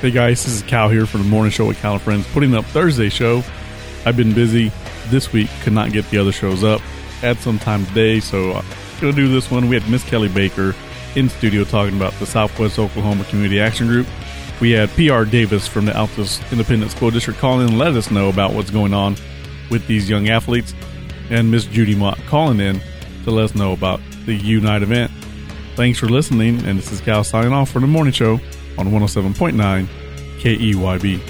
Hey guys, this is Cal here for the morning show with Cal and Friends, putting up Thursday show. I've been busy this week, could not get the other shows up. Had some time today, so I'm gonna do this one. We had Miss Kelly Baker in studio talking about the Southwest Oklahoma Community Action Group. We had PR Davis from the Altus Independent School District calling in and let us know about what's going on with these young athletes, and Miss Judy Mott calling in to let us know about the Unite event. Thanks for listening, and this is Cal signing off for the morning show on 107.9 KEYB.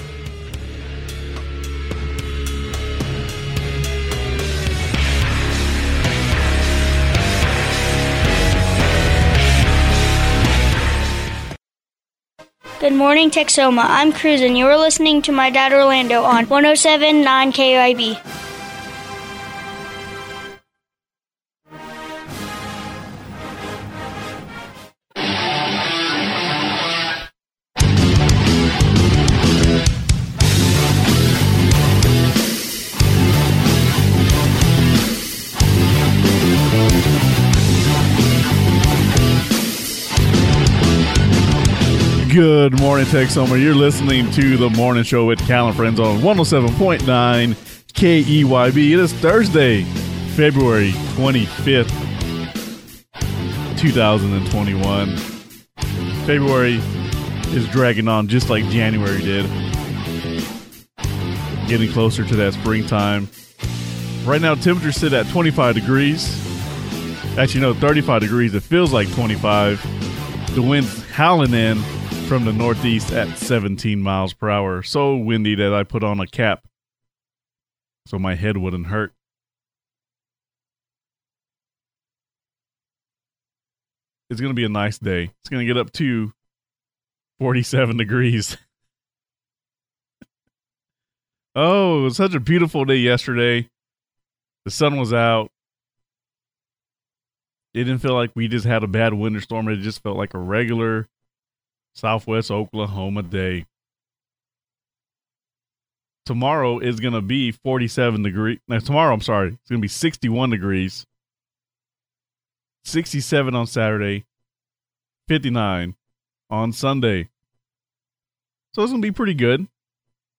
Good morning, Texoma. I'm Cruz, and you're listening to my dad Orlando on 107.9 KIB. Good morning, Tech Texoma. You're listening to the morning show with Cal and Friends on 107.9 KEYB. It is Thursday, February 25th, 2021. February is dragging on just like January did. Getting closer to that springtime. Right now, temperatures sit at 25 degrees. Actually, no, 35 degrees. It feels like 25. The wind's howling in from the northeast at 17 miles per hour. So windy that I put on a cap so my head wouldn't hurt. It's going to be a nice day. It's going to get up to 47 degrees. oh, it was such a beautiful day yesterday. The sun was out. It didn't feel like we just had a bad winter storm. It just felt like a regular Southwest Oklahoma day. Tomorrow is going to be 47 degrees. Tomorrow, I'm sorry, it's going to be 61 degrees. 67 on Saturday, 59 on Sunday. So it's going to be pretty good.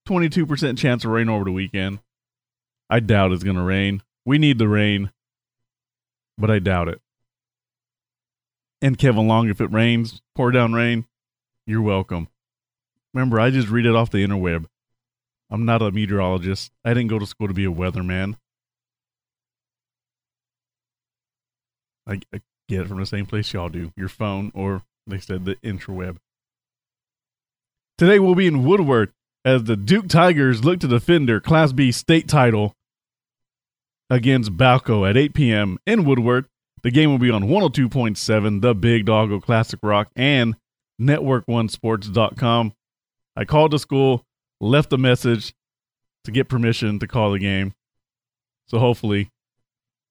22% chance of rain over the weekend. I doubt it's going to rain. We need the rain, but I doubt it. And Kevin Long, if it rains, pour down rain, you're welcome. Remember, I just read it off the interweb. I'm not a meteorologist. I didn't go to school to be a weatherman. I, I get it from the same place y'all do your phone, or they said the interweb. Today we'll be in Woodward as the Duke Tigers look to defend their Class B state title against Balko at 8 p.m. in Woodward. The game will be on 102.7, the Big Doggo Classic Rock, and network1sports.com. I called the school, left a message to get permission to call the game. So hopefully,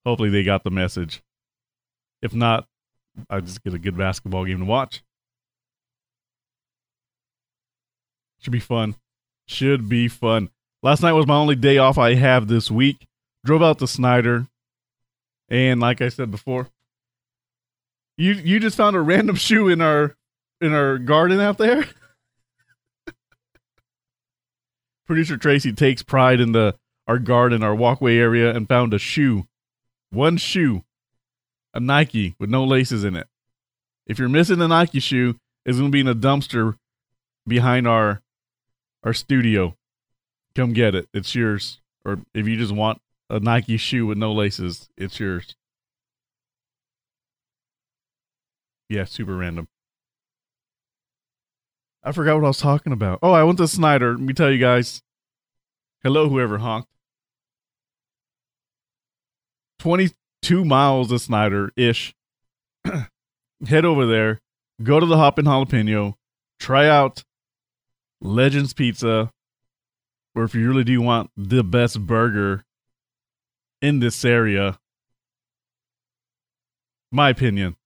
hopefully they got the message. If not, I just get a good basketball game to watch. Should be fun. Should be fun. Last night was my only day off I have this week. Drove out to Snyder. And like I said before, you you just found a random shoe in our in our garden out there. Producer Tracy takes pride in the our garden, our walkway area, and found a shoe. One shoe. A Nike with no laces in it. If you're missing a Nike shoe, it's gonna be in a dumpster behind our our studio. Come get it. It's yours. Or if you just want a Nike shoe with no laces, it's yours. Yeah, super random. I forgot what I was talking about. Oh, I went to Snyder. Let me tell you guys. Hello, whoever honked. 22 miles to Snyder ish. Head over there. Go to the Hoppin' Jalapeno. Try out Legends Pizza. Or if you really do want the best burger in this area, my opinion,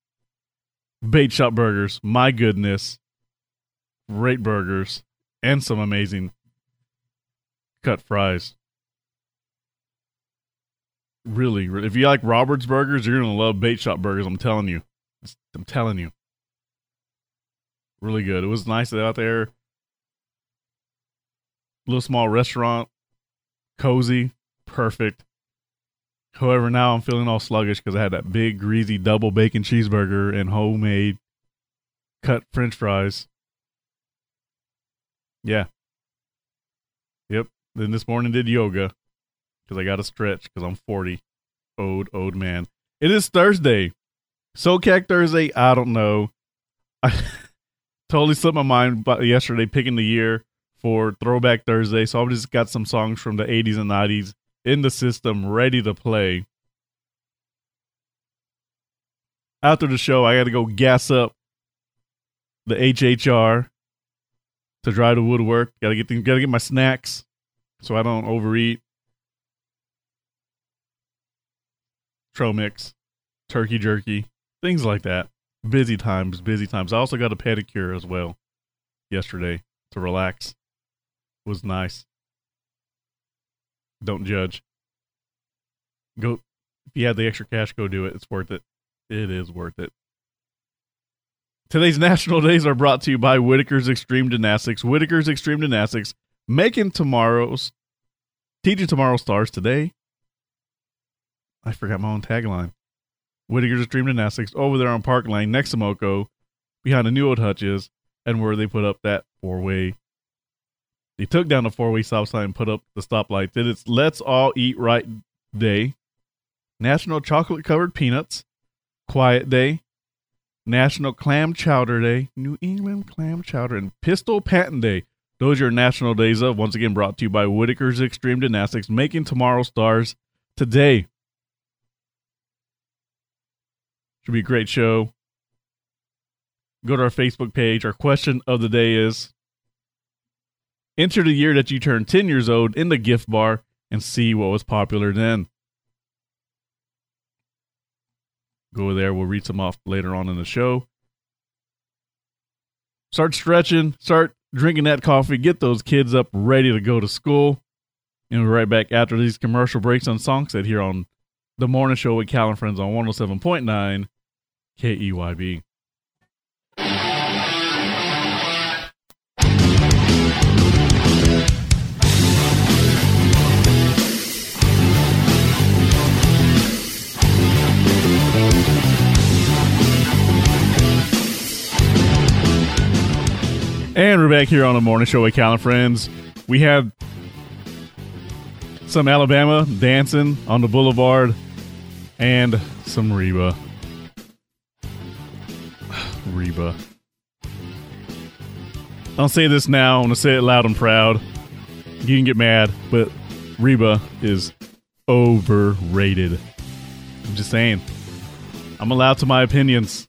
Bait Shop Burgers. My goodness great burgers, and some amazing cut fries. Really, really, if you like Robert's burgers, you're gonna love Bait Shop burgers. I'm telling you, I'm telling you, really good. It was nice out there. little small restaurant, cozy, perfect. However, now I'm feeling all sluggish because I had that big, greasy double bacon cheeseburger and homemade cut french fries. Yeah. Yep. Then this morning did yoga because I got to stretch because I'm 40. Old, old man. It is Thursday. SoCAG Thursday. I don't know. I totally slipped my mind yesterday picking the year for Throwback Thursday. So I've just got some songs from the 80s and 90s in the system ready to play. After the show, I got to go gas up the HHR to drive to Woodward. Got to get got to get my snacks so I don't overeat. Trail mix, turkey jerky, things like that. Busy times, busy times. I also got a pedicure as well yesterday to relax. It was nice. Don't judge. Go if you have the extra cash, go do it. It's worth it. It is worth it. Today's national days are brought to you by Whitaker's Extreme Gymnastics. Whitaker's Extreme Gymnastics making tomorrow's teaching tomorrow's stars today. I forgot my own tagline. Whitaker's Extreme Gymnastics over there on Park Lane next to Moco, behind the new old Hutches, and where they put up that four way. They took down the four way stop sign and put up the stoplight. Did it's Let's All Eat Right Day, National Chocolate Covered Peanuts, Quiet Day, National Clam Chowder Day, New England Clam Chowder, and Pistol Patent Day. Those are your national days of. Once again, brought to you by Whitaker's Extreme Gymnastics, making tomorrow stars today. Should be a great show. Go to our Facebook page. Our question of the day is Enter the year that you turned 10 years old in the GIF bar and see what was popular then. Go there. We'll read some off later on in the show. Start stretching. Start drinking that coffee. Get those kids up ready to go to school. And we're right back after these commercial breaks on Songset here on The Morning Show with Cal and Friends on 107.9 KEYB. And we're back here on the morning show with Cal Friends. We have some Alabama dancing on the boulevard and some Reba. Reba. I'll say this now. I'm to say it loud and proud. You can get mad, but Reba is overrated. I'm just saying. I'm allowed to my opinions.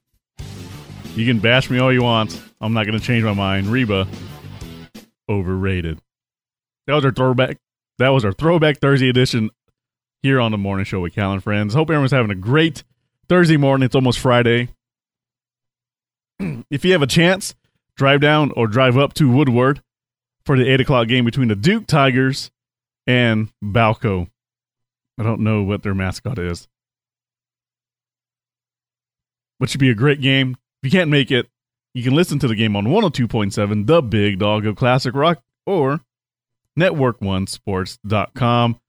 You can bash me all you want. I'm not going to change my mind. Reba, overrated. That was our throwback. That was our throwback Thursday edition here on the morning show with Cal Friends. Hope everyone's having a great Thursday morning. It's almost Friday. if you have a chance, drive down or drive up to Woodward for the eight o'clock game between the Duke Tigers and Balko. I don't know what their mascot is, but it should be a great game. If you can't make it, you can listen to the game on 102.7, the big dog of classic rock, or network1sports.com.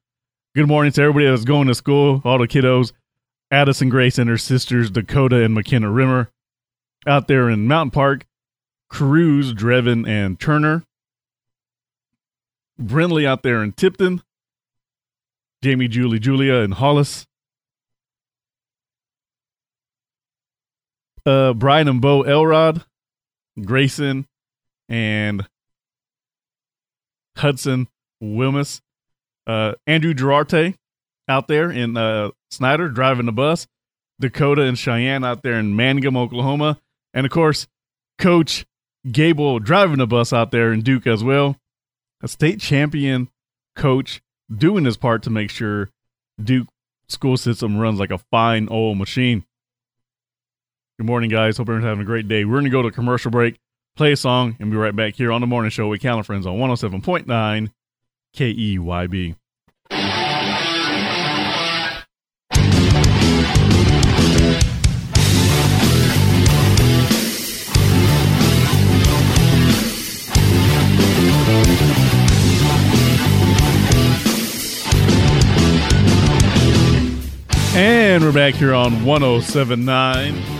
Good morning to everybody that's going to school, all the kiddos, Addison Grace and her sisters, Dakota and McKenna Rimmer, out there in Mountain Park, Cruz, Drevin, and Turner. Brindley out there in Tipton, Jamie, Julie, Julia, and Hollis. Uh, Brian and Bo Elrod, Grayson, and Hudson Wilmus. Uh, Andrew Gerarte out there in uh, Snyder driving the bus. Dakota and Cheyenne out there in Mangum, Oklahoma. And of course, Coach Gable driving the bus out there in Duke as well. A state champion coach doing his part to make sure Duke school system runs like a fine old machine. Good morning, guys. Hope everyone's having a great day. We're going to go to commercial break, play a song, and be right back here on the morning show with Cal Friends on 107.9 KEYB. And we're back here on 1079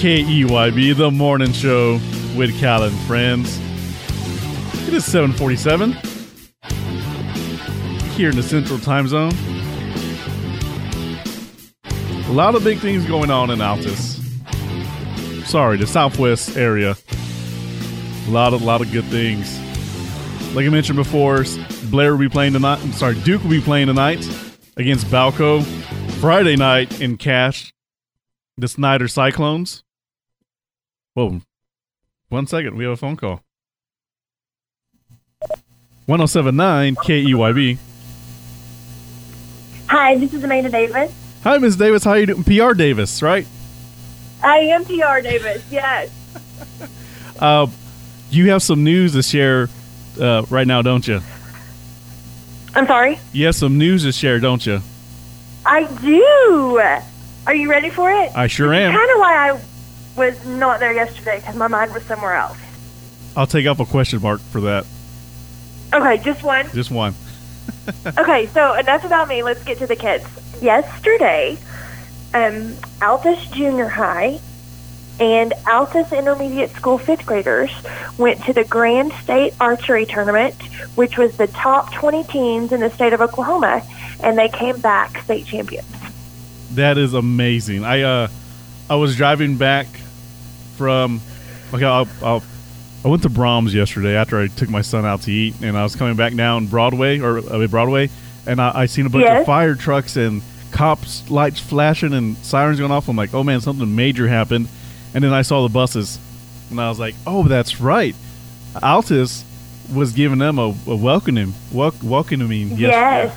KEYB, the morning show with Cal and friends. It is 747 here in the central time zone. A lot of big things going on in Altus. Sorry, the southwest area. A lot of lot of good things. Like I mentioned before, Blair will be playing tonight. I'm sorry, Duke will be playing tonight against Balko. Friday night in Cash, the Snyder Cyclones. Whoa. One second, we have a phone call. 1079 KEYB. Hi, this is Amanda Davis. Hi, Ms. Davis. How you doing? PR Davis, right? I am PR Davis, yes. Uh, you have some news to share uh, right now, don't you? I'm sorry? You have some news to share, don't you? I do. Are you ready for it? I sure am. Kind of why I was not there yesterday because my mind was somewhere else. I'll take off a question mark for that. Okay, just one. Just one. okay, so enough about me. Let's get to the kids. Yesterday, um, Altus Junior High and Altus Intermediate School fifth graders went to the Grand State Archery Tournament, which was the top 20 teams in the state of Oklahoma, and they came back state champions. That is amazing. I uh, I was driving back from okay, I'll, I'll, I went to Braum's yesterday after I took my son out to eat, and I was coming back down Broadway or uh, Broadway, and I, I seen a bunch Yes. of fire trucks and cops lights flashing and sirens going off. I'm like, oh man, something major happened, and then I saw the buses, and I was like, oh, that's right, Altus was giving them a, a welcoming, wel- welcoming yesterday. Yes.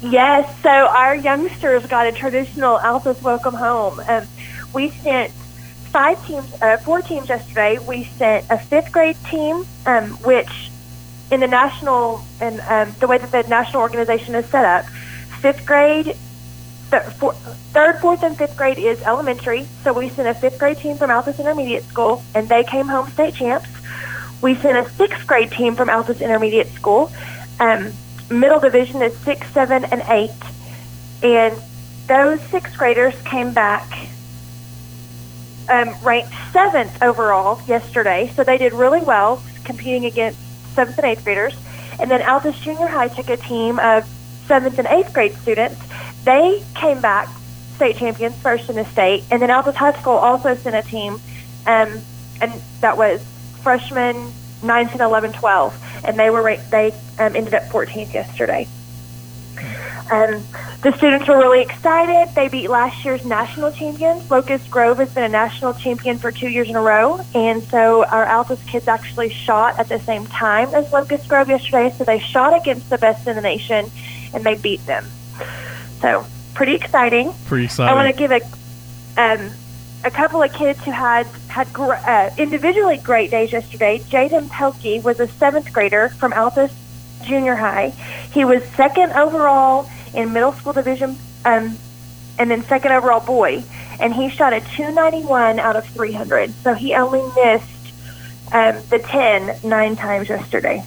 Yes. So our youngsters got a traditional Altus welcome home. Um, we sent five teams, uh, four teams yesterday. We sent a fifth grade team, um, which in the national and um, the way that the national organization is set up, fifth grade, th- four, third, fourth, and fifth grade is elementary. So we sent a fifth grade team from Altus Intermediate School, and they came home state champs. We sent a sixth grade team from Altus Intermediate School. Um, middle division is six, seven, and eight, and those sixth graders came back um, ranked seventh overall yesterday. So they did really well competing against seventh and eighth graders. And then Altus Junior High took a team of seventh and eighth grade students. They came back state champions, first in the state. And then Altus High School also sent a team, um, and that was freshmen 9, 10, 11, 12. And they were they um, ended up 14th yesterday. Um, the students were really excited. They beat last year's national champions. Locust Grove has been a national champion for two years in a row, and so our Altus kids actually shot at the same time as Locust Grove yesterday. So they shot against the best in the nation, and they beat them. So pretty exciting. Pretty exciting. I want to give a um, a couple of kids who had had gr- uh, individually great days yesterday. Jaden Pelkey was a seventh grader from Altus Junior High. He was second overall in middle school division, um, and then second overall boy, and he shot a 291 out of 300. So he only missed um, the 10 nine times yesterday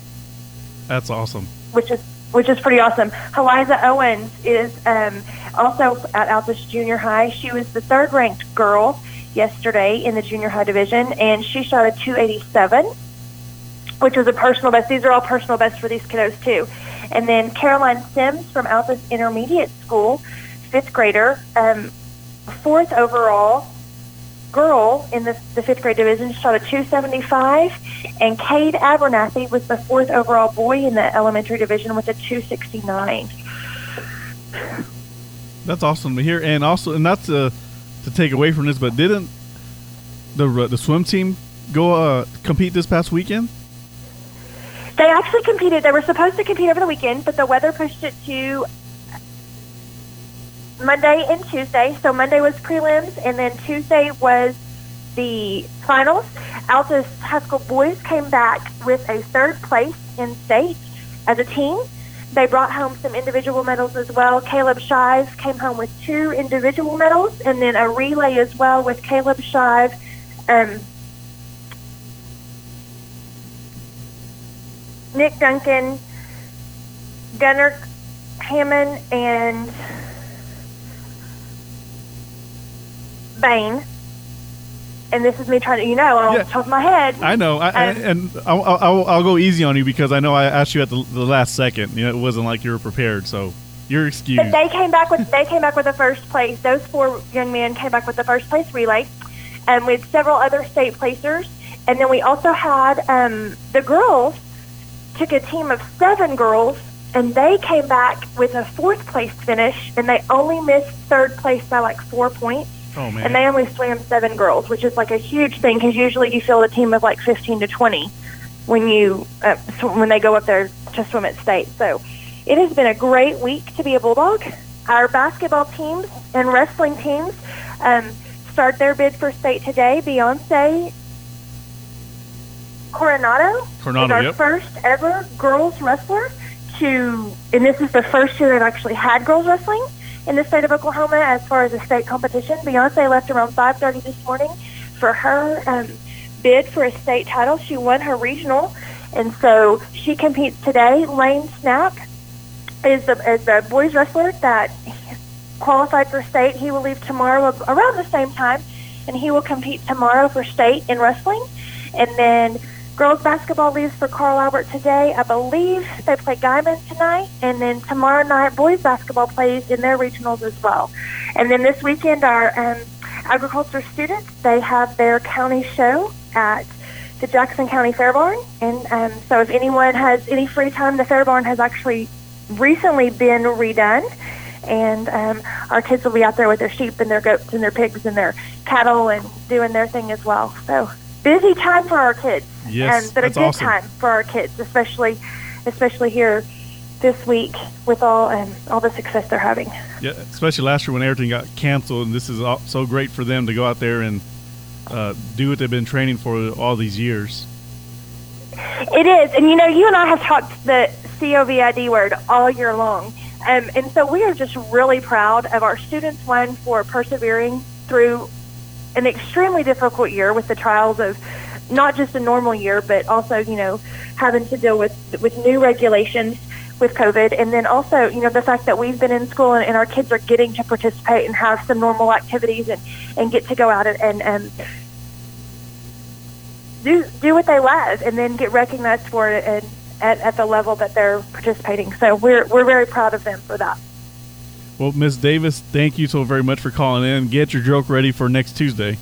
That's awesome. which is which is pretty awesome. Eliza Owens is um, also at Altus Junior High. She was the third ranked girl yesterday in the junior high division, and she shot a 287, which was a personal best. These are all personal bests for these kiddos too. And then Caroline Sims from Altus Intermediate School, fifth grader, um, fourth overall girl in the, the fifth grade division shot a 275, and Cade Abernathy was the fourth overall boy in the elementary division with a 269. That's awesome to hear, and also, and not to to take away from this, but didn't the the swim team go uh, compete this past weekend? They actually competed. They were supposed to compete over the weekend, but the weather pushed it to Monday and Tuesday. So Monday was prelims, and then Tuesday was the finals. Altus High School boys came back with a third place in state as a team. They brought home some individual medals as well. Caleb Shive came home with two individual medals, and then a relay as well with Caleb Shive. Um, Nick Duncan, Gunnar Hammond, and Spain. And this is me trying to, you know, off Yeah. the top of my head. I know, I, I, Um, and I'll, I'll, I'll go easy on you because I know I asked you at the, the last second. You know, it wasn't like you were prepared, so you're excused. But they came back with they came back with the first place. Those four young men came back with the first place relay, and with several other state placers. And then we also had um, the girls took a team of seven girls, and they came back with a fourth place finish, and they only missed third place by like four points. oh man, And they only swam seven girls, which is like a huge thing because usually you field a team of like 15 to 20 when you uh, sw- when they go up there to swim at state. So it has been a great week to be a bulldog. Our basketball teams and wrestling teams um, start their bid for state today. Beyonce Coronado, Coronado, is our yep. first ever girls wrestler to, and this is the first year they've actually had girls wrestling in the state of Oklahoma as far as a state competition. Beyonce left around 5:30 this morning for her um, bid for a state title. She won her regional, and so she competes today. Lane Snap is the, is the boys wrestler that qualified for state. He will leave tomorrow around the same time, and he will compete tomorrow for state in wrestling. And then girls basketball leaves for Carl Albert today. I believe they play Guymon tonight, and then tomorrow night boys basketball plays in their regionals as well. And then this weekend, our um, agriculture students they have their county show at the Jackson County Fair Barn. And um, so, if anyone has any free time, the Fair Barn has actually recently been redone. And um, our kids will be out there with their sheep and their goats and their pigs and their cattle and doing their thing as well. So busy time for our kids. Yes, um, but a good awesome. time for our kids, especially especially here this week with all um, all the success they're having. Yeah, especially last year when everything got canceled, and this is all, so great for them to go out there and uh, do what they've been training for all these years. It is, and you know, you and I have talked the COVID word all year long, um, and so we are just really proud of our students. One for persevering through an extremely difficult year with the trials of not just a normal year, but also you know having to deal with with new regulations with COVID, and then also you know the fact that we've been in school and, and our kids are getting to participate and have some normal activities and and get to go out and. and um, do do what they love and then get recognized for it and at, at the level that they're participating. So we're we're very proud of them for that. Well, Miss Davis, thank you so very much for calling in. Get your joke ready for next Tuesday.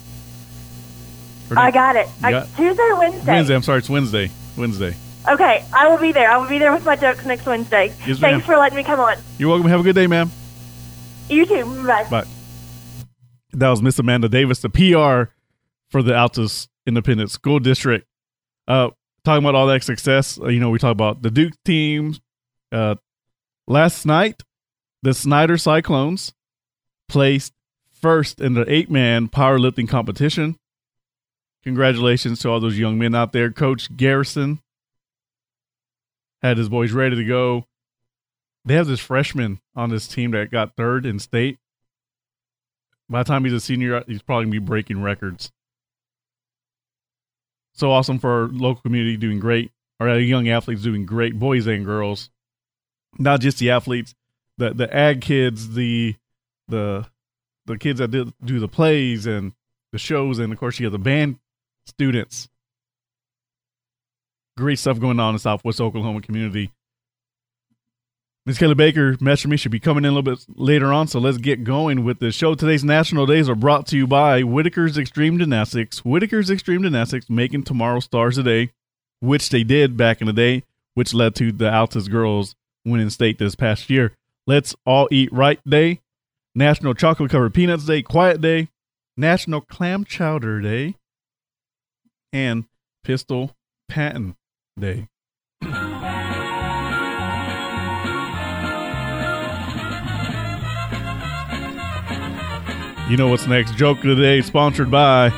Or I got it. I, got- Tuesday or Wednesday? Wednesday. I'm sorry, it's Wednesday. Wednesday. Okay, I will be there. I will be there with my jokes next Wednesday. Yes, ma'am. Thanks for letting me come on. You're welcome. Have a good day, ma'am. You too. Bye. Bye. That was Miss Amanda Davis, the PR for the Altus Independent School District. Uh, talking about all that success, uh, you know, we talk about the Duke teams. Uh, last night, the Snyder Cyclones placed first in the eight man powerlifting competition. Congratulations to all those young men out there. Coach Garrison had his boys ready to go. They have this freshman on this team that got third in state. By the time he's a senior, he's probably gonna be breaking records. So awesome for our local community doing great. Our young athletes doing great, boys and girls. Not just the athletes, the the ag kids, the the the kids that do, do the plays and the shows, and of course you have the band students. Great stuff going on in Southwest Oklahoma community. Miss Kelly Baker messaged me. She'll be coming in a little bit later on, so let's get going with the show. Today's national days are brought to you by Whitaker's Extreme Gymnastics. Whitaker's Extreme Gymnastics making tomorrow stars today, which they did back in the day, which led to the Altus girls winning state this past year. Let's all eat right day, National Chocolate Covered Peanuts Day, Quiet Day, National Clam Chowder Day, and Pistol Patent Day. You know what's next? Joke of the day, sponsored by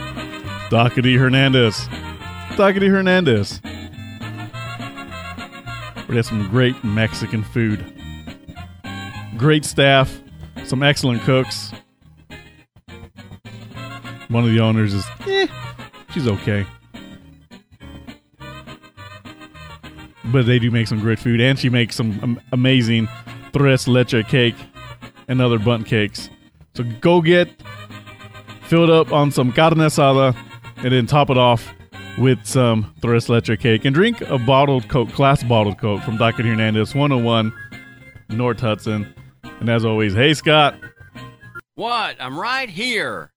Taqueria Hernandez. Taqueria Hernandez. We have some great Mexican food. Great staff, some excellent cooks. One of the owners is, eh, she's okay. But they do make some great food, and she makes some amazing tres leche cake and other bundt cakes. So go get fill it up on some carne asada, and then top it off with some tres leche cake. And drink a bottled Coke, class bottled Coke from Dr. Hernandez, 101 North Hudson. And as always, hey, Scott. What? I'm right here.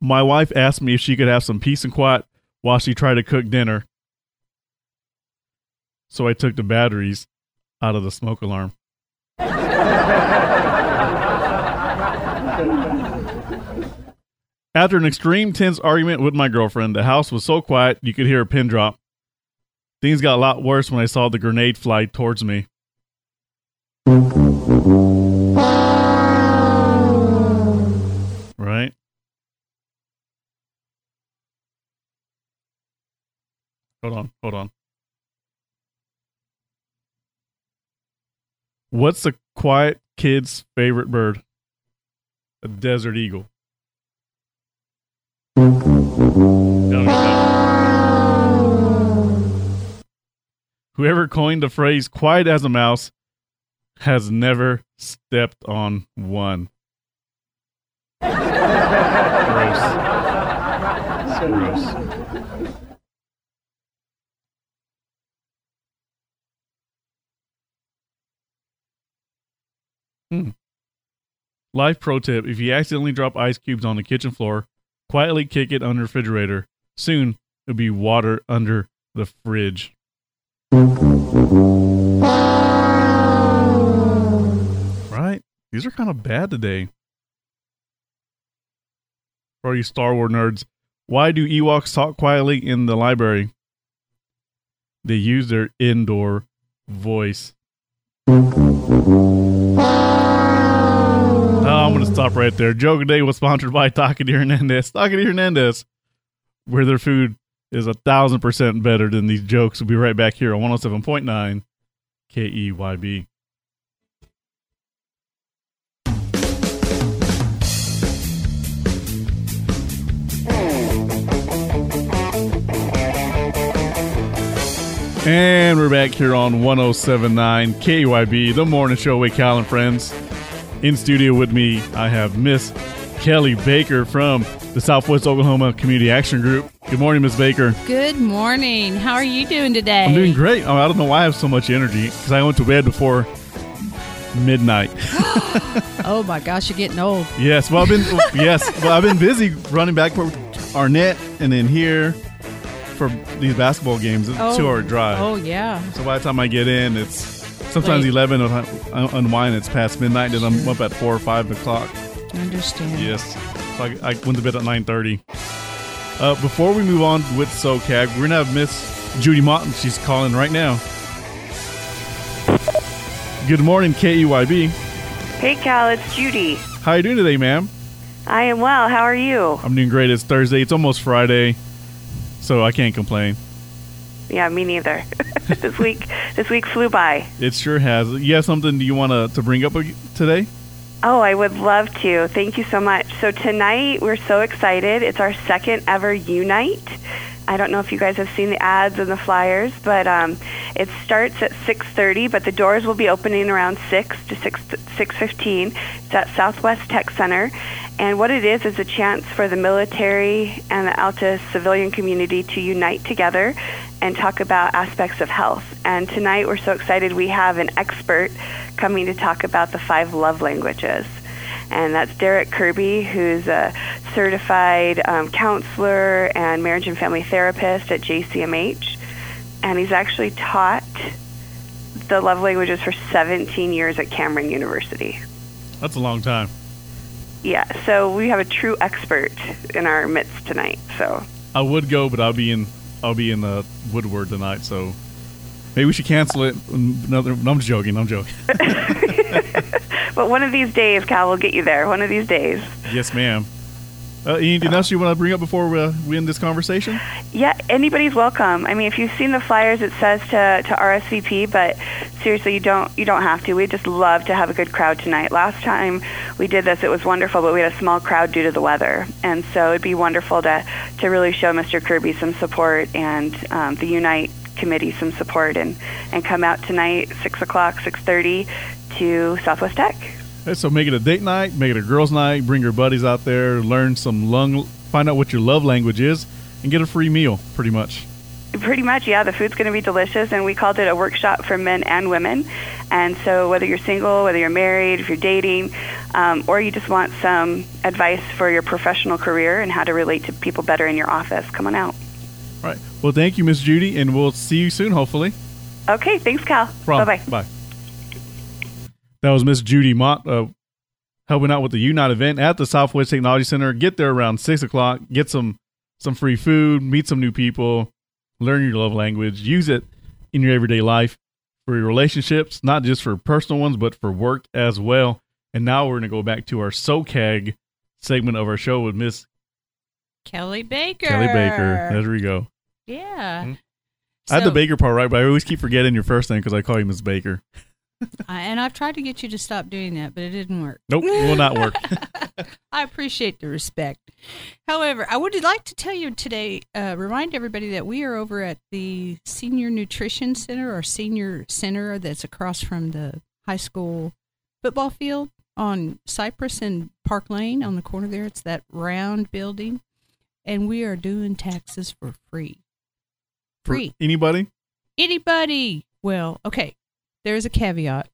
My wife asked me if she could have some peace and quiet while she tried to cook dinner. So I took the batteries out of the smoke alarm. After an extreme tense argument with my girlfriend, the house was so quiet you could hear a pin drop. Things got a lot worse when I saw the grenade fly towards me. Right? Hold on, hold on. What's a quiet kid's favorite bird? A desert eagle. Whoever coined the phrase quiet as a mouse has never stepped on one. gross. So gross. Hmm. Life pro tip if you accidentally drop ice cubes on the kitchen floor, quietly kick it under the refrigerator. Soon it'll be water under the fridge. These are kind of bad today. For you Star Wars nerds, why do Ewoks talk quietly in the library? They use their indoor voice. Oh, I'm going to stop right there. Joke of Day was sponsored by Taqueria Hernandez. Taqueria Hernandez, where their food is a thousand percent better than these jokes. We'll be right back here on 107.9 KEYB. And we're back here on 1079 KYB, the morning show with Cal and friends. In studio with me, I have Miss Kelly Baker from the Southwest Oklahoma Community Action Group. Good morning, Miss Baker. Good morning. How are you doing today? I'm doing great. Oh, I don't know why I have so much energy because I went to bed before midnight. oh my gosh, you're getting old. yes, well, I've been oh, yes, well, I've been busy running back for Arnett and then here for these basketball games. It's a Oh. two-hour drive. Oh yeah. So by the time I get in, it's sometimes Late. 11 or un- unwind. It's past midnight, and I'm up at 4 or 5 o'clock. I understand. Yes. So I, I went to bed at 9.30. Uh, before we move on with SoCag, we're going to have Miss Judy Martin. She's calling right now. Good morning, KEYB. Hey, Cal, it's Judy. How you doing today, ma'am? I am well. How are you? I'm doing great. It's Thursday. It's almost Friday, so I can't complain. Yeah, me neither. this week, this week flew by. It sure has. You have something you want to to bring up today? Oh, I would love to. Thank you so much. So tonight we're so excited. It's our second ever Unite. I don't know if you guys have seen the ads and the flyers, but um, it starts at 6:30, but the doors will be opening around 6 to 6 6:15. It's at Southwest Tech Center, and what it is is a chance for the military and the Alta civilian community to unite together and talk about aspects of health. And tonight we're so excited we have an expert coming to talk about the five love languages and that's Derek Kirby, who's a certified um, counselor and marriage and family therapist at JCMH. And he's actually taught the love languages for 17 years at Cameron University. That's a long time. Yeah, so we have a true expert in our midst tonight. So I would go, but I'll be in I'll be in the Woodward tonight, so maybe we should cancel it. Another, no, I'm just joking. I'm joking. but one of these days, Cal will get you there. One of these days. yes, ma'am. Uh, anything else you want to bring up before we, uh, we end this conversation? Yeah, anybody's welcome. I mean, if you've seen the flyers, it says to, to RSVP, but seriously, you don't you don't have to. We just love to have a good crowd tonight. Last time we did this, it was wonderful, but we had a small crowd due to the weather, and so it'd be wonderful to to really show Mr. Kirby some support and um, the Unite committee some support, and and come out tonight, six o'clock, six thirty, to Southwest Tech. So make it a date night, make it a girls' night. Bring your buddies out there, learn some lung, find out what your love language is, and get a free meal. Pretty much. Pretty much, yeah. The food's going to be delicious, and we called it a workshop for men and women. And so, whether you're single, whether you're married, if you're dating, um, or you just want some advice for your professional career and how to relate to people better in your office, come on out. All right. Well, thank you, Miss Judy, and we'll see you soon, hopefully. Okay, thanks, Cal. Bye bye. Bye. That was Miss Judy Mott uh, helping out with the Unite event at the Southwest Technology Center. Get there around six o'clock. Get some some free food. Meet some new people. Learn your love language. Use it in your everyday life for your relationships, not just for personal ones, but for work as well. And now we're going to go back to our SoCAG segment of our show with Miss Kelly Baker. Kelly Baker. There we go. Yeah. Hmm. I had the Baker part right, but I always keep forgetting your first name because I call you Miss Baker. I, and I've tried to get you to stop doing that, but it didn't work. Nope, it will not work. I appreciate the respect. However, I would like to tell you today, uh, remind everybody that we are over at the Senior Nutrition Center or Senior Center that's across from the high school football field on Cypress and Park Lane on the corner there. It's that round building. And we are doing taxes for free. For Free. anybody? Anybody. Well, okay. There's a caveat.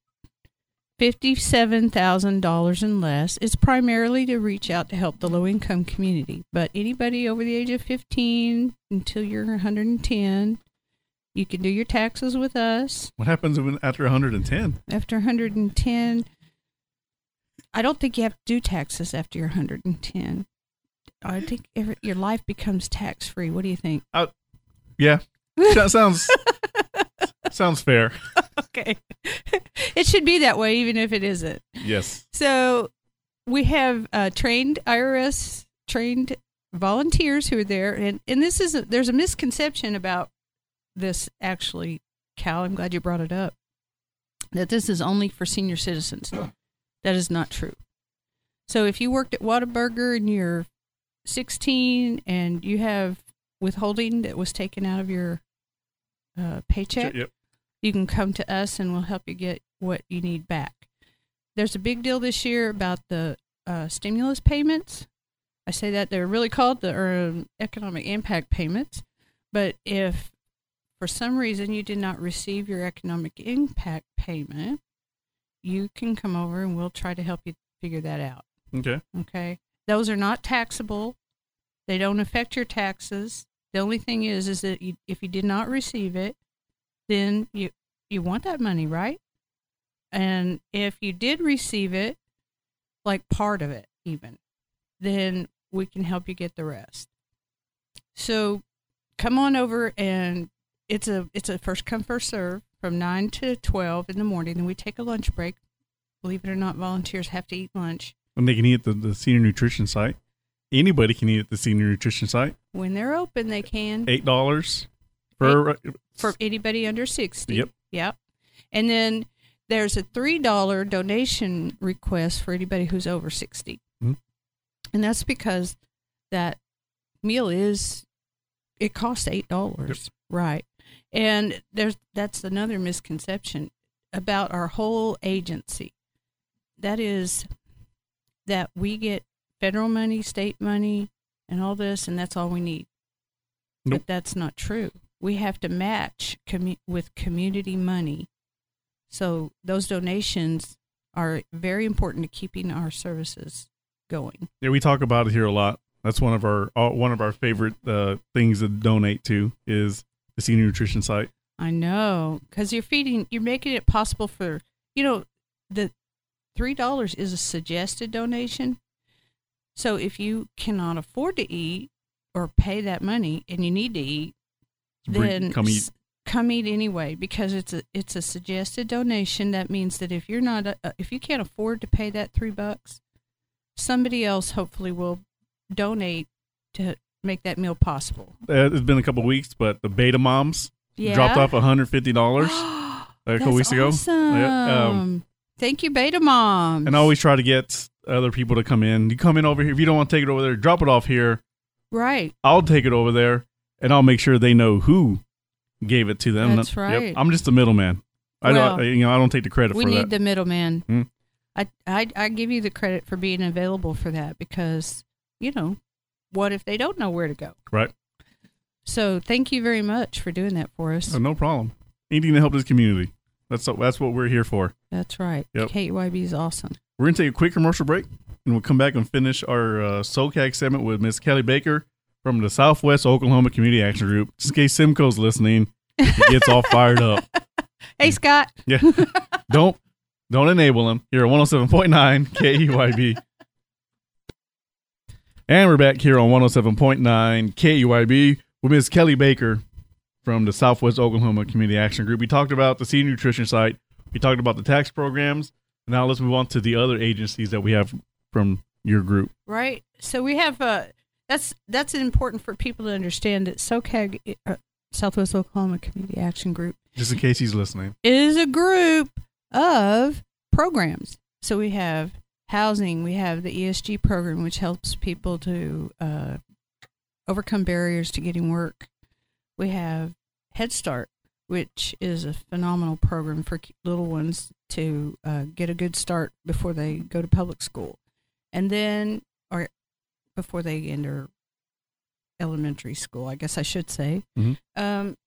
$57,000 and less is primarily to reach out to help the low income community. But anybody over the age of 15 until you're 110, you can do your taxes with us. What happens when after 110? After 110, I don't think you have to do taxes after you're 110. I think every, your life becomes tax free. What do you think? Uh, yeah, that sounds sounds fair. Okay. it should be that way, even if it isn't. Yes. So we have uh, trained IRS trained volunteers who are there, and and this is a, there's a misconception about this actually, Cal. I'm glad you brought it up. That this is only for senior citizens. That is not true. So if you worked at Whataburger and you're 16 and you have withholding that was taken out of your uh, paycheck, Yep. You can come to us and we'll help you get what you need back. There's a big deal this year about the uh, stimulus payments. I say that they're really called the um, economic impact payments. But if for some reason you did not receive your economic impact payment, you can come over and we'll try to help you figure that out. Okay. Okay. Those are not taxable. They don't affect your taxes. The only thing is, is that you, if you did not receive it, then you you want that money, right? And if you did receive it, like part of it even, then we can help you get the rest. So come on over and it's a it's a first come first serve from 9 to 12 in the morning and we take a lunch break. Believe it or not, volunteers have to eat lunch. And they can eat at the, the senior nutrition site. Anybody can eat at the senior nutrition site. When they're open, they can. $8 for for anybody under 60. Yep. Yep. And then there's a $3 donation request for anybody who's over 60. Mm-hmm. And that's because that meal is it costs $8. Yep. Right. And there's that's another misconception about our whole agency. That is that we get federal money, state money, and all this, and that's all we need. Nope. But that's not true. We have to match commu- with community money. So those donations are very important to keeping our services going. Yeah, we talk about it here a lot. That's one of our uh, one of our favorite uh, things to donate to is the senior nutrition site. I know, because you're feeding, you're making it possible for, you know, the three dollars is a suggested donation. So if you cannot afford to eat or pay that money and you need to eat, then come eat. come eat anyway because it's a it's a suggested donation. That means that if you're not uh, if you can't afford to pay that three bucks, somebody else hopefully will donate to make that meal possible. Uh, it's been a couple weeks, but the Beta Moms Yeah. dropped off one hundred fifty dollars a couple weeks ago. Awesome. Yeah, um, Thank you, Beta Moms. and I always try to get other people to come in. You come in over here. If you don't want to take it over there, drop it off here. right. I'll take it over there, and I'll make sure they know who gave it to them. That's Yep, right. I'm just the middleman. I Well, don't, you know, I don't take the credit. We for need that. the middleman. Hmm. I, I I give you the credit for being available for that because you know what if they don't know where to go? Right. So thank you very much for doing that for us. Oh, no problem. Anything to help this community. That's that's what we're here for. That's right. Yep. KEYB is awesome. We're gonna take a quick commercial break, and we'll come back and finish our uh, SoCAG segment with Miss Kelly Baker from the Southwest Oklahoma Community Action Group. Just in case Simcoe's listening, he gets all fired up. Hey Scott. Yeah, don't don't enable him. Here at 107.9 KEYB. And we're back here on 107.9 KEYB with Miss Kelly Baker from the Southwest Oklahoma Community Action Group. We talked about the senior nutrition site. We talked about the tax programs. Now let's move on to the other agencies that we have from your group. Right. So we have uh that's that's important for people to understand that SoCAG uh, Southwest Oklahoma Community Action Group Just in case he's listening. is a group of programs. So we have housing, we have the ESG program, which helps people to uh, overcome barriers to getting work. We have Head Start, which is a phenomenal program for little ones to uh, get a good start before they go to public school, and then before they enter elementary school, I guess I should say. Mhm. Um,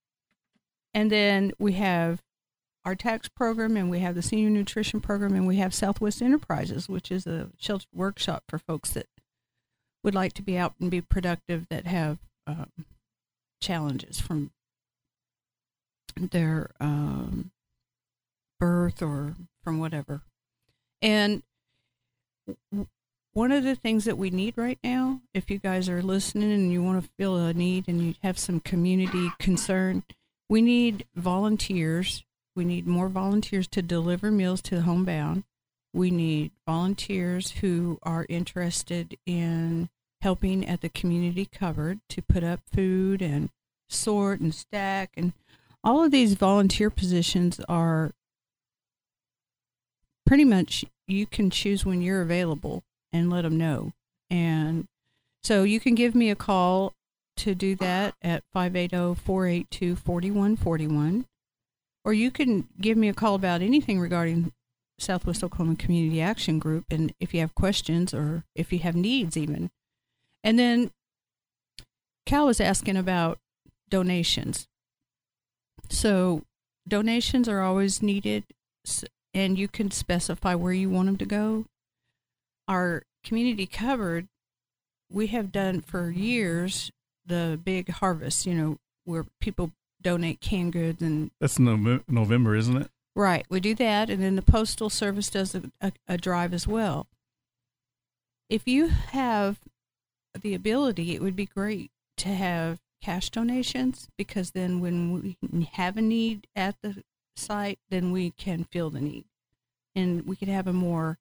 and then we have our tax program, and we have the senior nutrition program, and we have Southwest Enterprises, which is a sheltered workshop for folks that would like to be out and be productive that have um, challenges from their um, birth or from whatever. And one of the things that we need right now, if you guys are listening and you want to feel a need and you have some community concern, we need volunteers. We need more volunteers to deliver meals to the homebound. We need volunteers who are interested in helping at the community cupboard to put up food and sort and stack and all of these volunteer positions are pretty much you can choose when you're available and let them know. And so you can give me a call to do that at oh, 580-482-4141 or you can give me a call about anything regarding Southwest Oklahoma Community Action Group and if you have questions or if you have needs even. And then Cal was asking about donations. So donations are always needed and you can specify where you want them to go. Our community cupboard, we have done for years the big harvest, you know, where people donate canned goods and That's November, isn't it? Right, we do that, and then the postal service does a, a, a drive as well. If you have the ability, it would be great to have cash donations because then when we have a need at the site, then we can fill the need, and we could have a more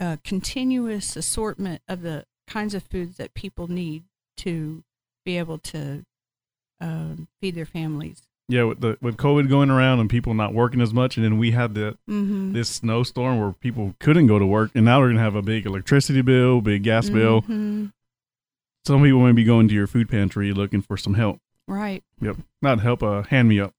uh, continuous assortment of the kinds of foods that people need to be able to um, feed their families. Yeah, with the with COVID going around and people not working as much, and then we had the Mm-hmm. this snowstorm where people couldn't go to work, and now we're gonna have a big electricity bill, big gas bill. Mhm. Some people may be going to your food pantry looking for some help. Right. Yep, not help. Uh, hand me up.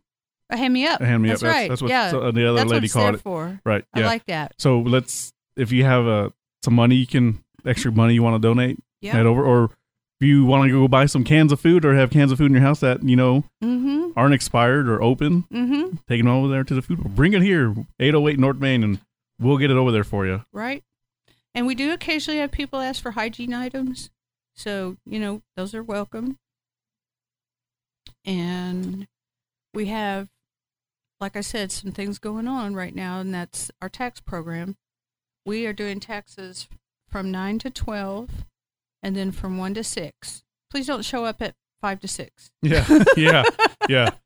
Uh, hand me up. A hand me That's up. right. That's, what yeah. so- the other That's lady called it. for. Right. I Yeah. like that. so let's if you have uh, some money, you can extra money you want to donate, Yeah. head over, or if you want to go buy some cans of food or have cans of food in your house that you know Mm-hmm. aren't expired or open, Mm-hmm. take them over there to the food. Bring it here, 808 North Main, and we'll get it over there for you. Right. And we do occasionally have people ask for hygiene items. So, you know, those are welcome. And we have, like I said, some things going on right now, and that's our tax program. We are doing taxes from 9 to 12 and then from 1 to 6. Please don't show up at 5 to 6. Yeah, yeah, yeah.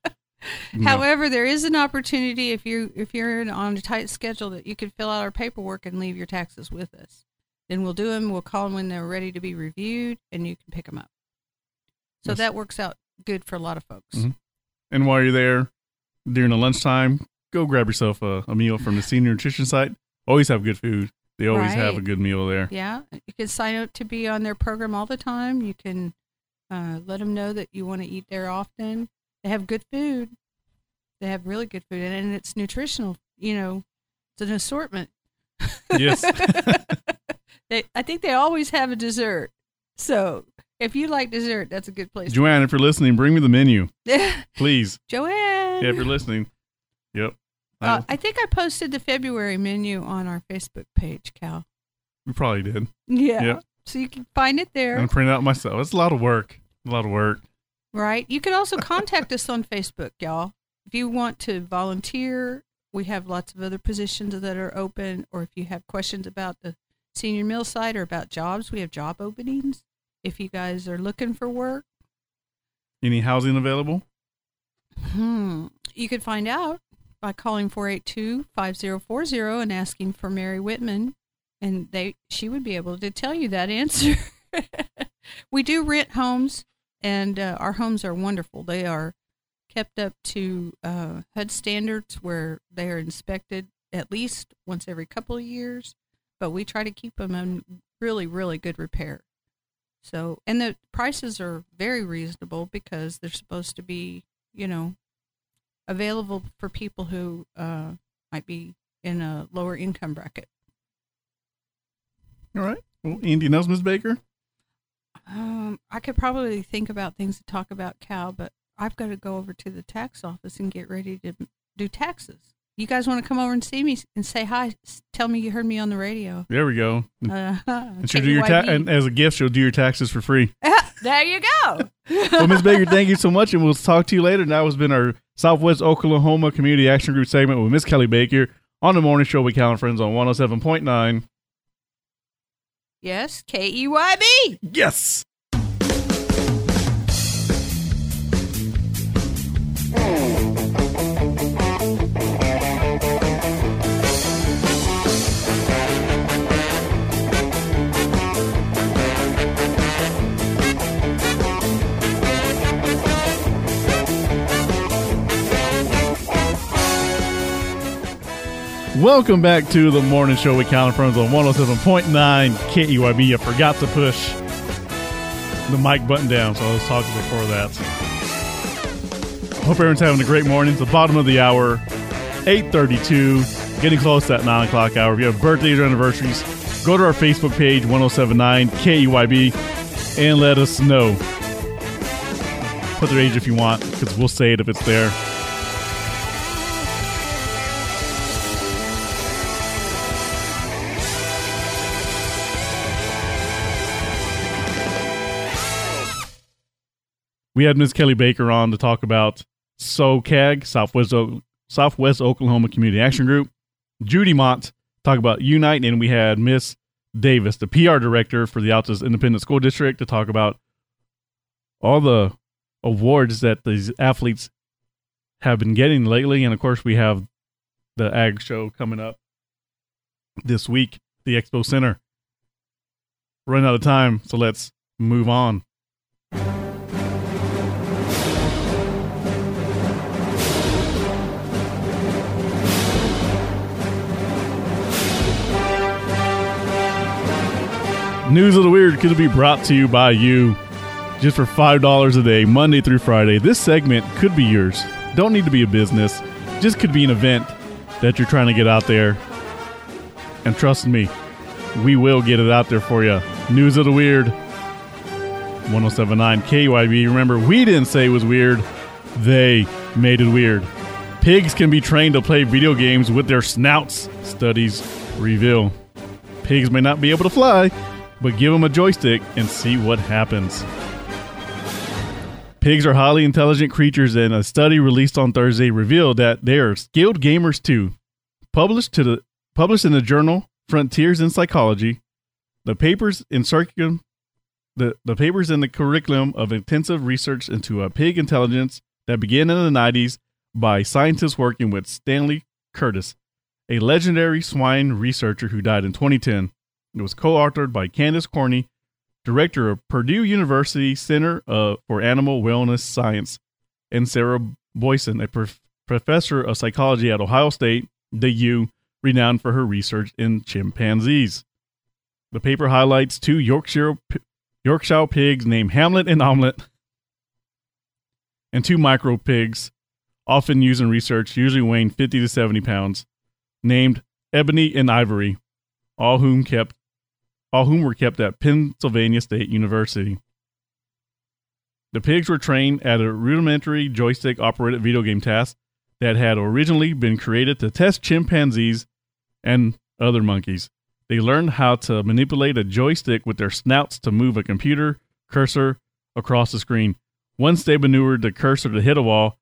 No. However, there is an opportunity if you if you're in, on a tight schedule that you can fill out our paperwork and leave your taxes with us. Then we'll do them. We'll call them when they're ready to be reviewed, and you can pick them up. So Yes. that works out good for a lot of folks. Mhm. and while you're there during the lunchtime, go grab yourself a, a meal from the senior nutrition site. Always have good food. They always have a good meal there. Yeah, you can sign up to be on their program all the time. You can uh, let them know that you want to eat there often. They have good food. They have really good food, and, and it's nutritional. You know, it's an assortment. Yes. They, I think they always have a dessert. So if you like dessert, that's a good place. Joanne, if you're listening, bring me the menu, please. Joanne. Yeah, if you're listening. Yep. Uh, I think I posted the February menu on our Facebook page, Cal. we probably did. Yeah. Yep. So you can find it there. And print printing out myself. It's a lot of work. A lot of work. Right. You can also contact us on Facebook, y'all. If you want to volunteer, we have lots of other positions that are open, or if you have questions about the senior mill site or about jobs, we have job openings. If you guys are looking for work, Any housing available? hmm, you could find out by calling 482-5040 and asking for Mary Whitman, and they she would be able to tell you that answer. we do rent homes, and uh, our homes are wonderful. They are kept up to uh, HUD standards where they are inspected at least once every couple of years, but we try to keep them in really, really good repair. So, and the prices are very reasonable because they're supposed to be, you know, available for people who uh, might be in a lower income bracket. All right. Well, anything else, Ms. Baker? Um, I could probably think about things to talk about, Cal, but I've got to go over to the tax office and get ready to do taxes. You guys want to come over and see me and say hi? Tell me you heard me on the radio. There we go. Uh, And she'll do your ta- and as a gift, she'll do your taxes for free. there you go. well, Ms. Baker, thank you so much, and we'll talk to you later. And that has been our Southwest Oklahoma Community Action Group segment with Miss Kelly Baker on the morning show with Cal and Friends on 107.9. yes, K E Y B. Yes. Welcome back to the morning show with Cal and Friends on 107.9 KEYB. I forgot to push the mic button down, so I was talking before that. Hope everyone's having a great morning. It's the bottom of the hour, 8.32, getting close to that 9 o'clock hour. If you have birthdays or anniversaries, go to our Facebook page, 1079 KEYB, and let us know. Put their age if you want, because we'll say it if it's there. We had Ms. Kelly Baker on to talk about SOCAG, Southwest, o- Southwest Oklahoma Community Action Group. Judy Mott talk about Unite, and we had Miss Davis, the PR director for the Altus Independent School District, to talk about all the awards that these athletes have been getting lately. And of course, we have the Ag Show coming up this week, the Expo Center. Running out of time, so let's move on. News of the Weird could be brought to you by you just for $5 a day, Monday through Friday. This segment could be yours. Don't need to be a business, just could be an event that you're trying to get out there. And trust me, we will get it out there for you. News of the Weird 1079 KYB. Remember, we didn't say it was weird, they made it weird. Pigs can be trained to play video games with their snouts, studies reveal. Pigs may not be able to fly, but give them a joystick and see what happens. Pigs are highly intelligent creatures, and a study released on Thursday revealed that they are skilled gamers too. Published to the published in the journal Frontiers in Psychology, the papers in circulum the, the papers in the curriculum of intensive research into a pig intelligence that began in the 90s by scientists working with Stanley Curtis, a legendary swine researcher who died in 2010. It was co-authored by Candace Croney, director of Purdue University Center uh, for Animal Wellness Science, and Sarah Boysen, a prof- professor of psychology at Ohio State, the U, renowned for her research in chimpanzees. The paper highlights two Yorkshire Yorkshire pigs named Hamlet and Omelette, and two micro pigs, often used in research, usually weighing 50 to 70 pounds, named Ebony and Ivory. all whom kept all whom were kept at Pennsylvania State University. The pigs were trained at a rudimentary joystick operated video game task that had originally been created to test chimpanzees and other monkeys. They learned how to manipulate a joystick with their snouts to move a computer cursor across the screen. Once they maneuvered the cursor to hit a wall,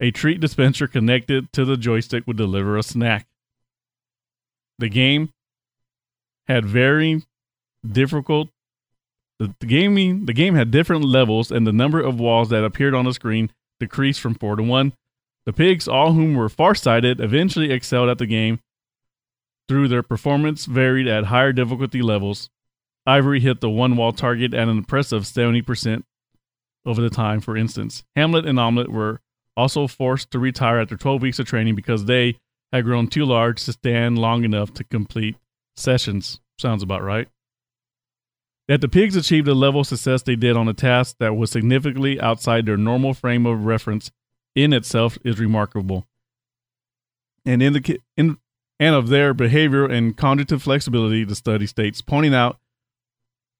a treat dispenser connected to the joystick would deliver a snack. The game had varying difficult the, the gaming the game had different levels and the number of walls that appeared on the screen decreased from 4 to 1. The pigs, all whom were farsighted, eventually excelled at the game through their performance varied at higher difficulty levels. Ivory hit the one wall target at an impressive 70% over the time, for instance. Hamlet and Omelette were also forced to retire after 12 weeks of training because they had grown too large to stand long enough to complete sessions. Sounds about right. That the pigs achieved the level of success they did on a task that was significantly outside their normal frame of reference in itself is remarkable. And in the in and of their behavior and cognitive flexibility, the study states, pointing out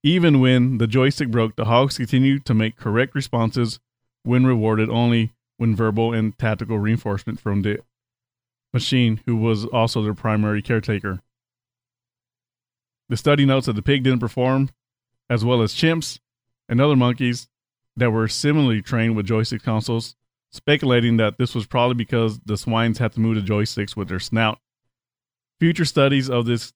even when the joystick broke, the hogs continued to make correct responses when rewarded only when verbal and tactical reinforcement from the machine, who was also their primary caretaker. The study notes that the pig didn't perform as well as chimps and other monkeys that were similarly trained with joystick consoles, speculating that this was probably because the swines had to move the joysticks with their snout. Future studies of this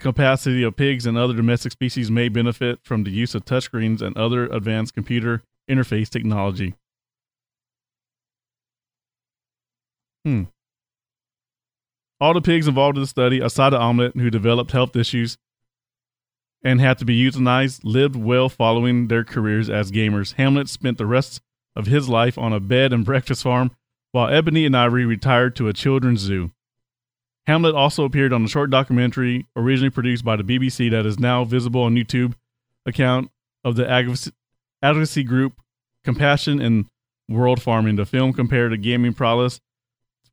capacity of pigs and other domestic species may benefit from the use of touchscreens and other advanced computer interface technology. Hmm. All the pigs involved in the study, aside the omelet, who developed health issues and had to be euthanized, lived well following their careers as gamers. Hamlet spent the rest of his life on a bed and breakfast farm, while Ebony and Ivory retired to a children's zoo. Hamlet also appeared on a short documentary originally produced by the BBC that is now visible on YouTube account of the advocacy group Compassion in World Farming. The film compared the gaming prowess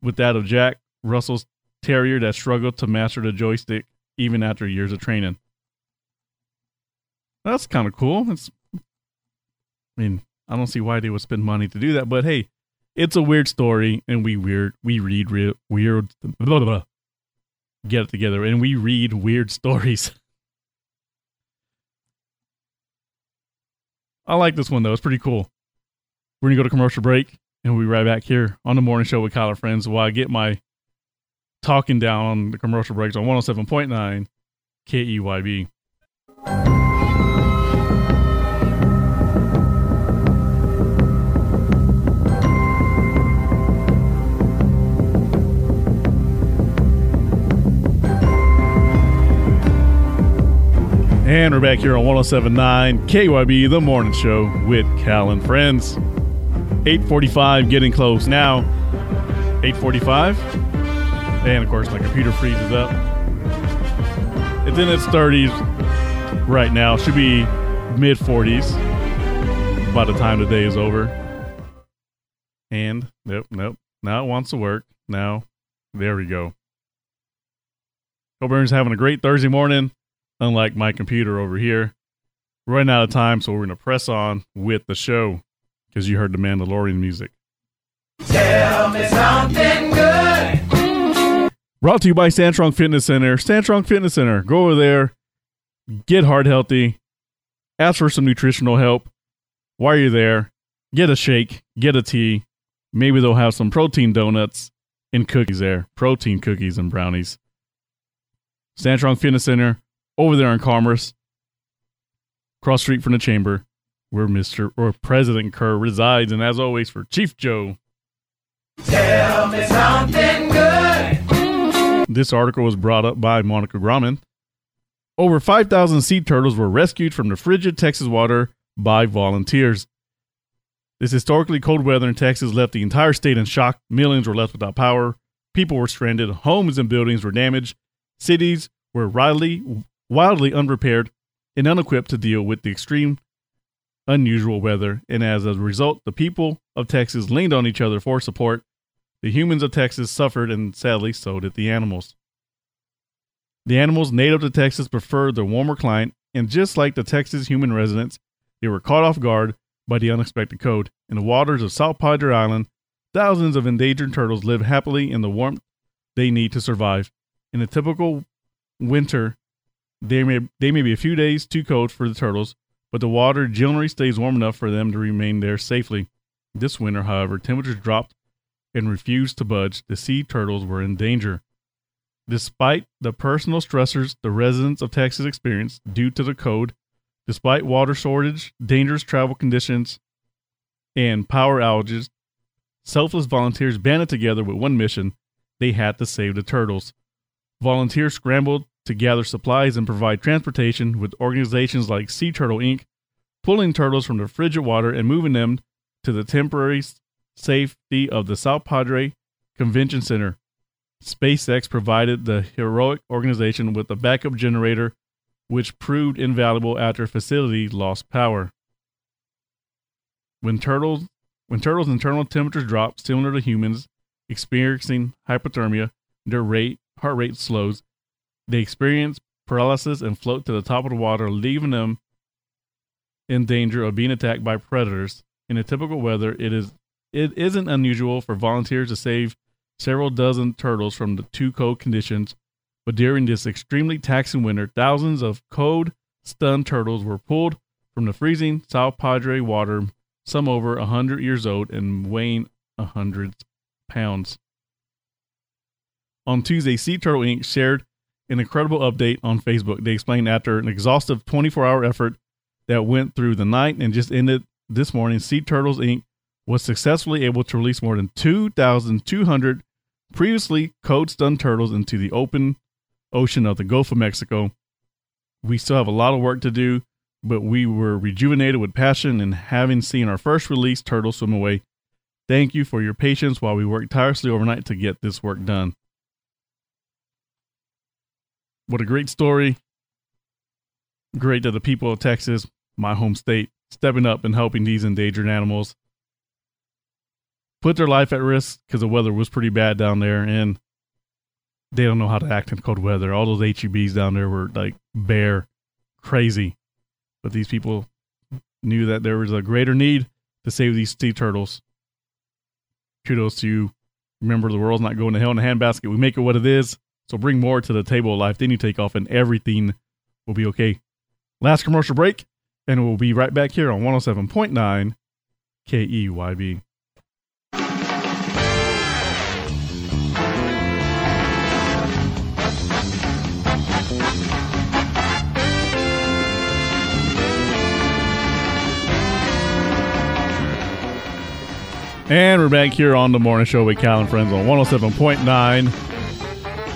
with that of Jack Russell's terrier that struggled to master the joystick even after years of training. That's kind of cool. It's, I mean, I don't see why they would spend money to do that, but hey, it's a weird story, and we weird we read re- weird blah, blah, blah. get it together, and we read weird stories. I like this one though; it's pretty cool. We're gonna go to commercial break, and we'll be right back here on the morning show with Kyle and Friends while I get my talking down on the commercial breaks on 107.9 KEYB. And we're back here on 1079 KYB, the morning show with Cal and Friends. 845 getting close now. 845. And of course, my computer freezes up. It's in its 30s right now. Should be mid 40s by the time the day is over. And nope, nope. Now it wants to work. Now, there we go. Everyone's having a great Thursday morning unlike my computer over here. We're running out of time, so we're going to press on with the show because you heard the Mandalorian music. Tell me something good. Brought to you by Sandstrong Fitness Center. Sandstrong Fitness Center. Go over there, get heart healthy, ask for some nutritional help. While you're there, get a shake, get a tea. Maybe they'll have some protein donuts and cookies there. Protein cookies and brownies. Sandstrong Fitness Center, over there in Commerce, cross street from the chamber, where Mr. or President Kerr resides. And as always, for Chief Joe. Tell me something good. This article was brought up by Monica Grauman. Over 5,000 sea turtles were rescued from the frigid Texas water by volunteers. This historically cold weather in Texas left the entire state in shock. Millions were left without power. People were stranded. Homes and buildings were damaged. Cities were wildly, wildly unprepared and unequipped to deal with the extreme, unusual weather, and as a result, the people of Texas leaned on each other for support. The humans of Texas suffered, and sadly, so did the animals. The animals native to Texas preferred the warmer climate, and just like the Texas human residents, they were caught off guard by the unexpected cold. In the waters of South Padre Island, thousands of endangered turtles live happily in the warmth they need to survive. In a typical winter, they may, they may be a few days too cold for the turtles, but the water generally stays warm enough for them to remain there safely. This winter, however, temperatures dropped and refused to budge. The sea turtles were in danger. Despite the personal stressors the residents of Texas experienced due to the cold, despite water shortage, dangerous travel conditions, and power outages, selfless volunteers banded together with one mission they had to save the turtles. Volunteers scrambled to gather supplies and provide transportation with organizations like Sea Turtle Inc., pulling turtles from the frigid water and moving them to the temporary safety of the South Padre Convention Center. SpaceX provided the heroic organization with a backup generator, which proved invaluable after facility lost power. When turtles when turtles' internal temperatures drop, similar to humans experiencing hypothermia, their rate heart rate slows. They experience paralysis and float to the top of the water, leaving them in danger of being attacked by predators. In a typical weather, it is it isn't unusual for volunteers to save several dozen turtles from the too cold conditions, but during this extremely taxing winter, thousands of cold, stunned turtles were pulled from the freezing South Padre water, some over a hundred years old and weighing a hundred pounds. On Tuesday, Sea Turtle Inc. shared an incredible update on Facebook. They explained after an exhaustive 24 hour effort that went through the night and just ended this morning, Sea Turtles Inc. was successfully able to release more than 2,200 previously cold stunned turtles into the open ocean of the Gulf of Mexico. We still have a lot of work to do, but we were rejuvenated with passion and having seen our first release turtle swim away. Thank you for your patience while we worked tirelessly overnight to get this work done. What a great story. Great that the people of Texas, my home state, stepping up and helping these endangered animals. Put their life at risk because the weather was pretty bad down there and they don't know how to act in cold weather. All those HEBs down there were like bare, crazy. But these people knew that there was a greater need to save these sea turtles. Kudos to you. Remember, the world's not going to hell in a handbasket. We make it what it is. So bring more to the table of life. Then you take off and everything will be okay. Last commercial break, and we'll be right back here on 107.9 KEYB. And we're back here on the morning show with Cal and Friends on 107.9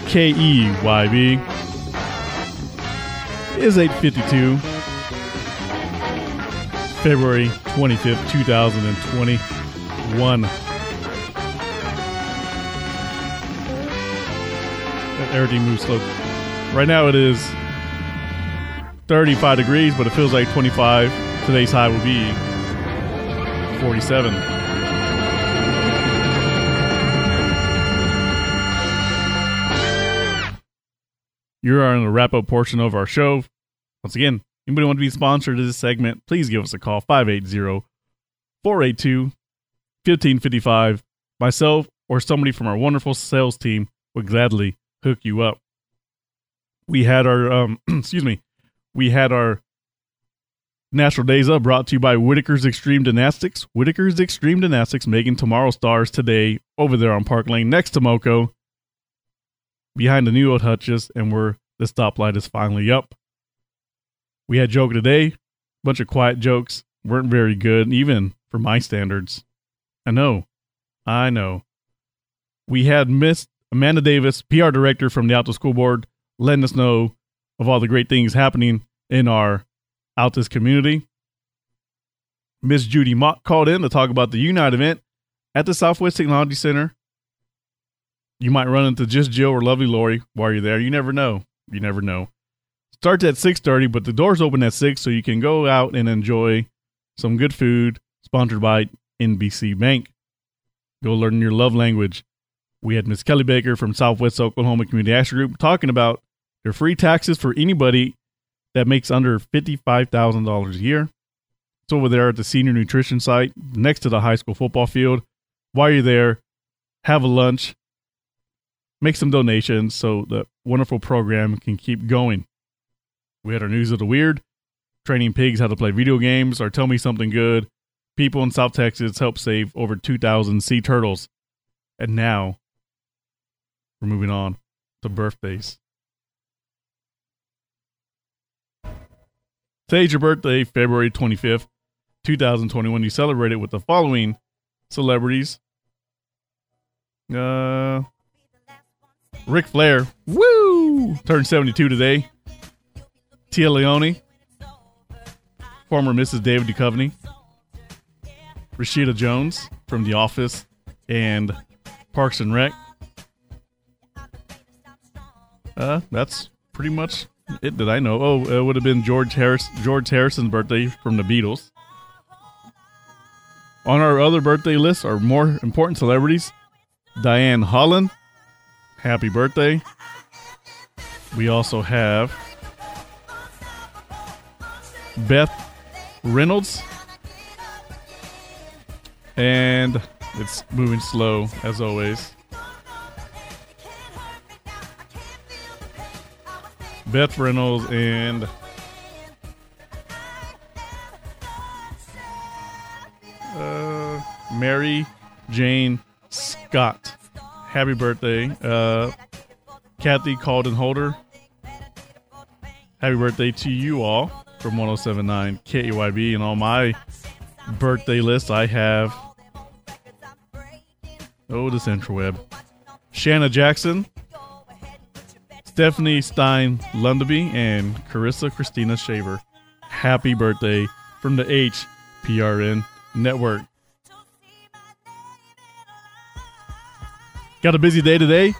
KEYB. is 852. February 25th, 2021. Everything moves slow. Right now it is 35 degrees, but it feels like 25. Today's high will be 47. You are in the wrap up portion of our show. Once again, anybody want to be sponsored to this segment, please give us a call 580 482 1555. Myself or somebody from our wonderful sales team would gladly hook you up. We had our, um, excuse me, we had our National Days Up brought to you by Whitaker's Extreme Gymnastics. Whitaker's Extreme Gymnastics making tomorrow stars today over there on Park Lane next to Moco behind the new old hutches and where the stoplight is finally up. We had joke today, bunch of quiet jokes, weren't very good, even for my standards. I know, I know. We had Miss Amanda Davis, PR director from the Alto School Board, letting us know of all the great things happening in our Altus community. Miss Judy Mott called in to talk about the Unite event at the Southwest Technology Center you might run into just Jill or Lovely Lori while you're there. You never know. You never know. Starts at 6:30, but the doors open at 6 so you can go out and enjoy some good food sponsored by NBC Bank. Go learn your love language. We had Miss Kelly Baker from Southwest Oklahoma Community Action Group talking about They're free taxes for anybody that makes under $55,000 a year. It's over there at the senior nutrition site next to the high school football field. While you're there, have a lunch, make some donations so the wonderful program can keep going. We had our news of the weird, training pigs how to play video games, or tell me something good. People in South Texas helped save over 2,000 sea turtles. And now, we're moving on to birthdays. Today's your birthday, February 25th, 2021. You celebrate it with the following celebrities. Uh, Ric Flair, woo, turned 72 today. Téa Leoni, former Mrs. David Duchovny. Rashida Jones from The Office and Parks and Rec. Uh, that's pretty much it that I know. Oh, it would have been George Harris, George Harrison's birthday from the Beatles. On our other birthday list are more important celebrities. Diane Holland, happy birthday. We also have Beth Reynolds. And it's moving slow as always. Beth Reynolds and uh, Mary Jane Scott. Happy birthday. Uh, Kathy Calden Holder. Happy birthday to you all from 1079 KEYB. And on my birthday list, I have. Oh, this interweb. Shanna Jackson, Stephanie Stein Lundaby, and Carissa Christina Shaver. Happy birthday from the HPRN Network. Got a busy day today.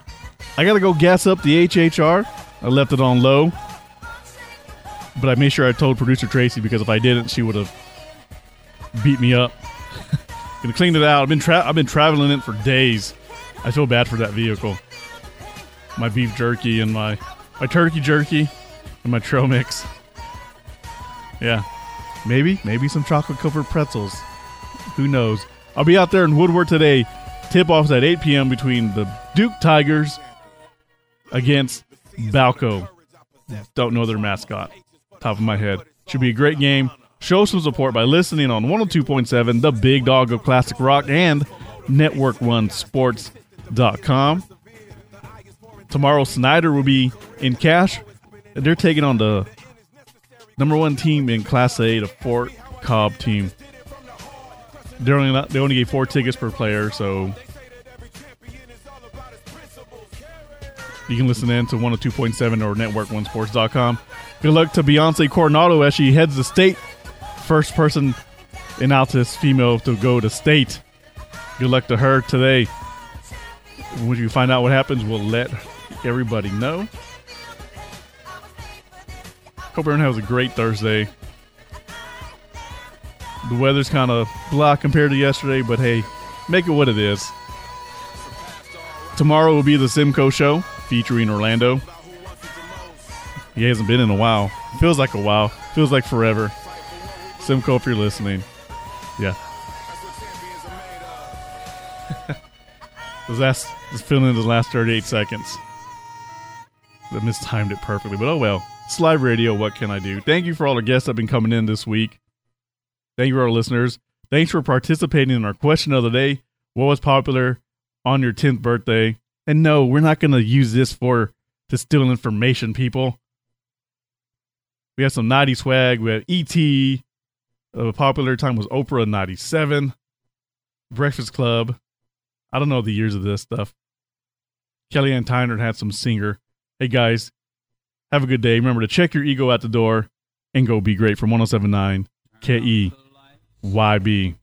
I got to go gas up the HHR. I left it on low. But I made sure I told producer Tracy because if I didn't, she would have beat me up. Gonna clean it out. I've been tra- I've been traveling it for days. I feel bad for that vehicle. My beef jerky and my my turkey jerky and my trail mix. Yeah, maybe maybe some chocolate covered pretzels. Who knows? I'll be out there in Woodward today. Tip offs at 8 p.m. between the Duke Tigers against Balko. Don't know their mascot. Top of my head. Should be a great game. Show some support by listening on 102.7, the big dog of classic rock, and network1sports.com. Tomorrow, Snyder will be in cash. They're taking on the number one team in Class A, the Fort Cobb team. They're only not, they only gave four tickets per player, so you can listen in to 102.7 or network1sports.com. Good luck to Beyonce Coronado as she heads the state. First person in Altus female to go to state. Good luck to her today. When you find out what happens, we'll let everybody know. Hope everyone has a great Thursday. The weather's kind of blah compared to yesterday, but hey, make it what it is. Tomorrow will be the Simcoe Show featuring Orlando. He hasn't been in a while. Feels like a while. Feels like forever. Simcoe, if you're listening. Yeah. was last filling in the last 38 seconds. I mistimed it perfectly, but oh well. It's live radio. What can I do? Thank you for all the guests that have been coming in this week. Thank you our listeners. Thanks for participating in our question of the day. What was popular on your 10th birthday? And no, we're not going to use this for to steal information, people. We have some 90 swag. We have ET. Uh, a popular time was Oprah 97. Breakfast Club. I don't know the years of this stuff. Kellyanne Tyner had some singer. Hey guys, have a good day. Remember to check your ego at the door and go be great from 1079 KEYB.